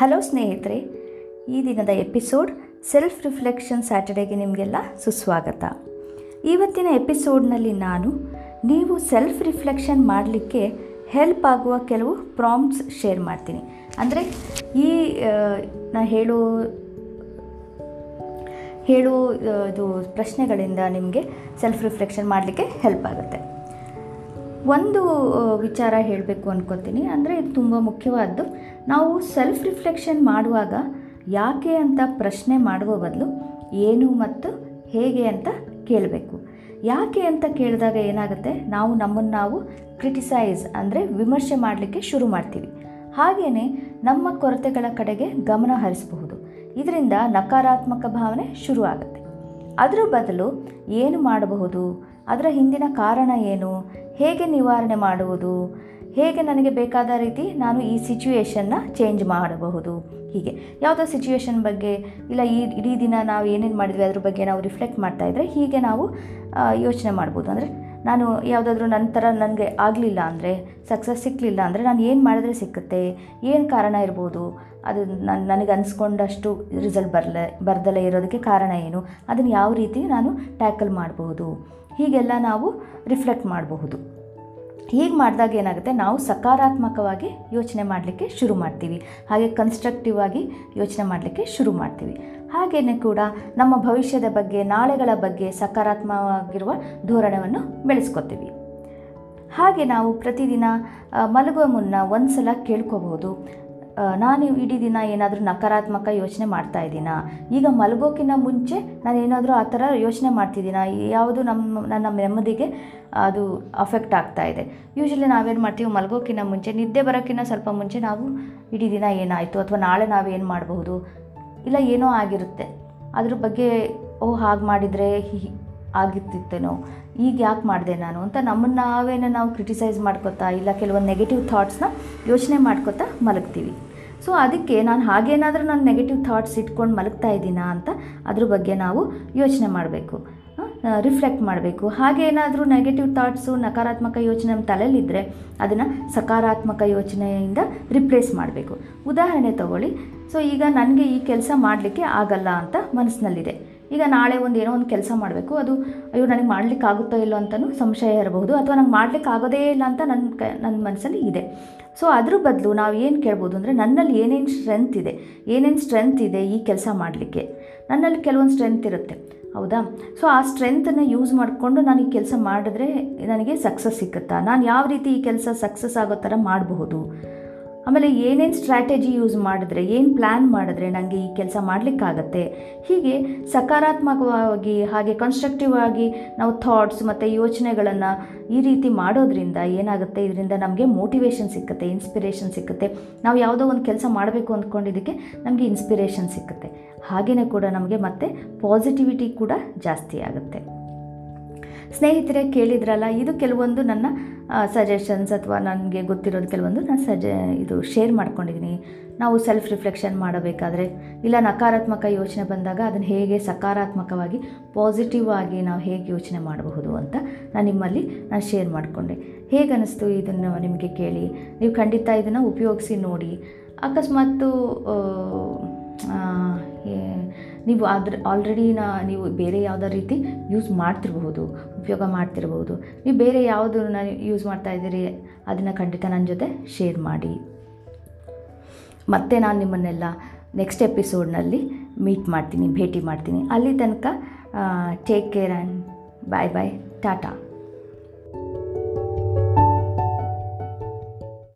Hello ಸ್ನೇಹಿತರೆ, ಈ ದಿನದ ಎಪಿಸೋಡ್ ಸೆಲ್ಫ್ ರಿಫ್ಲೆಕ್ಷನ್ ಸ್ಯಾಟರ್ಡೇಗೆ ನಿಮಗೆಲ್ಲ ಸುಸ್ವಾಗತ. ಇವತ್ತಿನ ಎಪಿಸೋಡ್ನಲ್ಲಿ ನಾನು ನೀವು ಸೆಲ್ಫ್ ರಿಫ್ಲೆಕ್ಷನ್ ಮಾಡಲಿಕ್ಕೆ ಹೆಲ್ಪ್ ಆಗುವ ಕೆಲವು ಪ್ರಾಮ್ಸ್ ಶೇರ್ ಮಾಡ್ತೀನಿ. ಅಂದರೆ ಈ ನಾ ಹೇಳೋ ಹೇಳೋ ಇದು ಪ್ರಶ್ನೆಗಳಿಂದ ನಿಮಗೆ ಸೆಲ್ಫ್ ರಿಫ್ಲೆಕ್ಷನ್ ಮಾಡಲಿಕ್ಕೆ ಹೆಲ್ಪ್ ಆಗುತ್ತೆ. ಒಂದು ವಿಚಾರ ಹೇಳಬೇಕು ಅಂದ್ಕೊತೀನಿ ಅಂದರೆ ಇದು ತುಂಬ ಮುಖ್ಯವಾದ್ದು. ನಾವು ಸೆಲ್ಫ್ ರಿಫ್ಲೆಕ್ಷನ್ ಮಾಡುವಾಗ ಯಾಕೆ ಅಂತ ಪ್ರಶ್ನೆ ಮಾಡುವ ಬದಲು ಏನು ಮತ್ತು ಹೇಗೆ ಅಂತ ಕೇಳಬೇಕು. ಯಾಕೆ ಅಂತ ಕೇಳಿದಾಗ ಏನಾಗುತ್ತೆ? ನಾವು ನಮ್ಮನ್ನು ನಾವು ಕ್ರಿಟಿಸೈಸ್ ಅಂದರೆ ವಿಮರ್ಶೆ ಮಾಡಲಿಕ್ಕೆ ಶುರು ಮಾಡ್ತೀವಿ. ಹಾಗೆಯೇ ನಮ್ಮ ಕೊರತೆಗಳ ಕಡೆಗೆ ಗಮನ ಹರಿಸಬಹುದು. ಇದರಿಂದ ನಕಾರಾತ್ಮಕ ಭಾವನೆ ಶುರು ಆಗುತ್ತೆ ಅದರ ಬದಲು ಏನು ಮಾಡಬಹುದು? ಅದರ ಹಿಂದಿನ ಕಾರಣ ಏನು? ಹೇಗೆ ನಿವಾರಣೆ ಮಾಡುವುದು? ಹೇಗೆ ನನಗೆ ಬೇಕಾದ ರೀತಿ ನಾನು ಈ ಸಿಚುವೇಶನ್ನ ಚೇಂಜ್ ಮಾಡಬಹುದು? ಹೀಗೆ. ಯಾವುದೋ ಸಿಚುವೇಶನ್ ಬಗ್ಗೆ ಇಲ್ಲ, ಈ ಇಡೀ ದಿನ ನಾವು ಏನೇನು ಮಾಡಿದ್ವಿ ಅದ್ರ ಬಗ್ಗೆ ನಾವು ರಿಫ್ಲೆಕ್ಟ್ ಮಾಡ್ತಾ ಇದ್ದರೆ ಹೀಗೆ ನಾವು ಯೋಚನೆ ಮಾಡ್ಬೋದು. ಅಂದರೆ ನಾನು ಯಾವುದಾದ್ರೂ ನಂತರ ನನಗೆ ಆಗಲಿಲ್ಲ ಅಂದರೆ ಸಕ್ಸಸ್ ಸಿಕ್ಕಲಿಲ್ಲ ಅಂದರೆ ನಾನು ಏನು ಮಾಡಿದ್ರೆ ಸಿಕ್ಕುತ್ತೆ? ಏನು ಕಾರಣ ಇರ್ಬೋದು? ಅದು ನನ್ನ ನನಗೆ ಅನಿಸ್ಕೊಂಡಷ್ಟು ರಿಸಲ್ಟ್ ಬರಲ, ಬರ್ದಲೇ ಇರೋದಕ್ಕೆ ಕಾರಣ ಏನು? ಅದನ್ನು ಯಾವ ರೀತಿ ನಾನು ಟ್ಯಾಕಲ್ ಮಾಡಬಹುದು ಹೀಗೆಲ್ಲ ನಾವು ರಿಫ್ಲೆಕ್ಟ್ ಮಾಡಬಹುದು. ಹೀಗೆ ಮಾಡಿದಾಗ ಏನಾಗುತ್ತೆ? ನಾವು ಸಕಾರಾತ್ಮಕವಾಗಿ ಯೋಚನೆ ಮಾಡಲಿಕ್ಕೆ ಶುರು ಮಾಡ್ತೀವಿ. ಹಾಗೆ ಕನ್ಸ್ಟ್ರಕ್ಟಿವ್ ಆಗಿ ಯೋಚನೆ ಮಾಡಲಿಕ್ಕೆ ಶುರು ಮಾಡ್ತೀವಿ. ಹಾಗೆಯೇ ಕೂಡ ನಮ್ಮ ಭವಿಷ್ಯದ ಬಗ್ಗೆ, ನಾಳೆಗಳ ಬಗ್ಗೆ ಸಕಾರಾತ್ಮಕವಾಗಿರುವ ಧೋರಣೆಯನ್ನು ಬೆಳೆಸ್ಕೊತೀವಿ. ಹಾಗೆ ನಾವು ಪ್ರತಿದಿನ ಮಲಗುವ ಮುನ್ನ ಒಂದು ಸಲ ಕೇಳ್ಕೋಬಹುದು. ನಾನು ಇಡೀ ದಿನ ಏನಾದರೂ ನಕಾರಾತ್ಮಕ ಯೋಚನೆ ಮಾಡ್ತಾ ಇದ್ದೀನಾ? ಈಗ ಮಲಗೋಕ್ಕಿಂತ ಮುಂಚೆ ನಾನು ಏನಾದರೂ ಆ ಥರ ಯೋಚನೆ ಮಾಡ್ತಿದ್ದೀನಾ? ಯಾವುದು ನಮ್ಮ, ನನ್ನ ನೆಮ್ಮದಿಗೆ ಅದು ಅಫೆಕ್ಟ್ ಆಗ್ತಾ ಇದೆ. ಯೂಶ್ವಲಿ ನಾವೇನು ಮಾಡ್ತೀವಿ ಮಲಗೋಕ್ಕಿಂತ ಮುಂಚೆ, ನಿದ್ದೆ ಬರೋಕ್ಕಿಂತ ಸ್ವಲ್ಪ ಮುಂಚೆ ನಾವು ಇಡೀ ದಿನ ಏನಾಯಿತು? ಅಥವಾ ನಾಳೆ ನಾವೇನು ಮಾಡಬಹುದು? ಇಲ್ಲ ಏನೋ ಆಗಿರುತ್ತೆ. ಅದ್ರ ಬಗ್ಗೆ ಓ ಹಾಗೆ ಮಾಡಿದರೆ ಆಗಿರ್ತಿತ್ತೇನೋ. ಈಗ ಯಾಕೆ ಮಾಡಿದೆ ನಾನು ಅಂತ ನಮ್ಮನ್ನು ನಾವೇನೋ ನಾವು ಕ್ರಿಟಿಸೈಸ್ ಮಾಡ್ಕೋತಾ ಇಲ್ಲ, ಕೆಲವೊಂದು ನೆಗೆಟಿವ್ ಥಾಟ್ಸ್ನ ಯೋಚನೆ ಮಾಡ್ಕೋತಾ ಮಲಗ್ತೀವಿ. ಸೊ ಅದಕ್ಕೆ ನಾನು ಹಾಗೇನಾದರೂ ನಾನು ನೆಗೆಟಿವ್ ಥಾಟ್ಸ್ ಇಟ್ಕೊಂಡು ಮಲಗ್ತಾ ಇದ್ದೀನಾ ಅಂತ ಅದ್ರ ಬಗ್ಗೆ ನಾವು ಯೋಚನೆ ಮಾಡಬೇಕು. ರಿಫ್ಲೆಕ್ಟ್ ಮಾಡಬೇಕು. ಹಾಗೆ ಏನಾದರೂ ನೆಗೆಟಿವ್ ಥಾಟ್ಸು ನಕಾರಾತ್ಮಕ ಯೋಚನೆ ನಮ್ಮ ತಲೆಯಲ್ಲಿದ್ದರೆ ಅದನ್ನು ಸಕಾರಾತ್ಮಕ ಯೋಚನೆಯಿಂದ ರಿಪ್ಲೇಸ್ ಮಾಡಬೇಕು. ಉದಾಹರಣೆ ತಗೊಳ್ಳಿ. ಸೊ ಈಗ ನನಗೆ ಈ ಕೆಲಸ ಮಾಡಲಿಕ್ಕೆ ಆಗಲ್ಲ ಅಂತ ಮನಸ್ಸಿನಲ್ಲಿದೆ. ಈಗ ನಾಳೆ ಒಂದು ಏನೋ ಒಂದು ಕೆಲಸ ಮಾಡಬೇಕು. ಅದು ಅಯ್ಯೋ ನನಗೆ ಮಾಡ್ಲಿಕ್ಕೆ ಆಗುತ್ತೋ ಇಲ್ಲೋ ಅಂತಲೂ ಸಂಶಯ ಇರಬಹುದು. ಅಥವಾ ನಂಗೆ ಮಾಡ್ಲಿಕ್ಕೆ ಆಗೋದೇ ಇಲ್ಲ ಅಂತ ನನ್ನ ಕ ನನ್ನ ಮನಸ್ಸಲ್ಲಿ ಇದೆ. ಸೊ ಅದ್ರ ಬದಲು ನಾವು ಏನು ಕೇಳ್ಬೋದು ಅಂದರೆ ನನ್ನಲ್ಲಿ ಏನೇನು ಸ್ಟ್ರೆಂತ್ ಇದೆ, ಏನೇನು ಸ್ಟ್ರೆಂತ್ ಇದೆ ಈ ಕೆಲಸ ಮಾಡಲಿಕ್ಕೆ. ನನ್ನಲ್ಲಿ ಕೆಲವೊಂದು ಸ್ಟ್ರೆಂತ್ ಇರುತ್ತೆ. ಹೌದಾ? ಸೊ ಆ ಸ್ಟ್ರೆಂತನ್ನು ಯೂಸ್ ಮಾಡಿಕೊಂಡು ನಾನು ಈ ಕೆಲಸ ಮಾಡಿದ್ರೆ ನನಗೆ ಸಕ್ಸಸ್ ಸಿಕ್ಕುತ್ತಾ? ನಾನು ಯಾವ ರೀತಿ ಈ ಕೆಲಸ ಸಕ್ಸಸ್ ಆಗೋ ಥರ ಮಾಡಬಹುದು? ಆಮೇಲೆ ಏನೇನು ಸ್ಟ್ರಾಟಜಿ ಯೂಸ್ ಮಾಡಿದ್ರೆ, ಏನು ಪ್ಲ್ಯಾನ್ ಮಾಡಿದ್ರೆ ನನಗೆ ಈ ಕೆಲಸ ಮಾಡಲಿಕ್ಕಾಗತ್ತೆ? ಹೀಗೆ ಸಕಾರಾತ್ಮಕವಾಗಿ, ಹಾಗೆ ಕನ್ಸ್ಟ್ರಕ್ಟಿವ್ ಆಗಿ ನಾವು ಥಾಟ್ಸ್ ಮತ್ತು ಯೋಚನೆಗಳನ್ನು ಈ ರೀತಿ ಮಾಡೋದ್ರಿಂದ ಏನಾಗುತ್ತೆ? ಇದರಿಂದ ನಮಗೆ ಮೋಟಿವೇಶನ್ ಸಿಕ್ಕುತ್ತೆ ಇನ್ಸ್ಪಿರೇಷನ್ ಸಿಕ್ಕುತ್ತೆ. ನಾವು ಯಾವುದೋ ಒಂದು ಕೆಲಸ ಮಾಡಬೇಕು ಅಂದ್ಕೊಂಡಿದ್ದಕ್ಕೆ ನಮಗೆ ಇನ್ಸ್ಪಿರೇಷನ್ ಸಿಕ್ಕುತ್ತೆ. ಹಾಗೆಯೇ ಕೂಡ ನಮಗೆ ಮತ್ತೆ ಪಾಸಿಟಿವಿಟಿ ಕೂಡ ಜಾಸ್ತಿ ಆಗುತ್ತೆ. ಸ್ನೇಹಿತರೆ ಕೇಳಿದ್ರಲ್ಲ, ಇದು ಕೆಲವೊಂದು ನನ್ನ ಸಜೆಷನ್ಸ್ ಅಥವಾ ನನಗೆ ಗೊತ್ತಿರೋದು ಕೆಲವೊಂದು ನಾನು ಸಜೆ, ಇದು ಶೇರ್ ಮಾಡ್ಕೊಂಡಿದ್ದೀನಿ ನಾವು ಸೆಲ್ಫ್ ರಿಫ್ಲೆಕ್ಷನ್ ಮಾಡಬೇಕಾದ್ರೆ, ಇಲ್ಲ ನಕಾರಾತ್ಮಕ ಯೋಚನೆ ಬಂದಾಗ ಅದನ್ನು ಹೇಗೆ ಸಕಾರಾತ್ಮಕವಾಗಿ ಪಾಸಿಟಿವ್ ಆಗಿ ನಾವು ಹೇಗೆ ಯೋಚನೆ ಮಾಡಬಹುದು ಅಂತ ನಾನು ನಿಮ್ಮಲ್ಲಿ ನಾನು ಶೇರ್ ಮಾಡಿಕೊಂಡೆ. ಹೇಗೆ ಅನ್ನಿಸ್ತು ಇದನ್ನು ನಿಮಗೆ ಕೇಳಿ. ನೀವು ಖಂಡಿತ ಇದನ್ನು ಉಪಯೋಗಿಸಿ ನೋಡಿ. ಅಕಸ್ಮಾತು ನೀವು ಅದ್ರ ಆಲ್ರೆಡಿ ನಾ ನೀವು ಬೇರೆ ಯಾವುದೋ ರೀತಿ ಯೂಸ್ ಮಾಡ್ತಿರ್ಬಹುದು, ಉಪಯೋಗ ಮಾಡ್ತಿರ್ಬೋದು ನೀವು ಬೇರೆ ಯಾವುದನ್ನ ಯೂಸ್ ಮಾಡ್ತಾ ಇದ್ದೀರಿ, ಅದನ್ನು ಖಂಡಿತ ನನ್ನ ಜೊತೆ ಶೇರ್ ಮಾಡಿ. ಮತ್ತೆ ನಾನು ನಿಮ್ಮನ್ನೆಲ್ಲ ನೆಕ್ಸ್ಟ್ ಎಪಿಸೋಡ್ನಲ್ಲಿ ಮೀಟ್ ಮಾಡ್ತೀನಿ, ಭೇಟಿ ಮಾಡ್ತೀನಿ. ಅಲ್ಲಿ ತನಕ take care and bye bye tata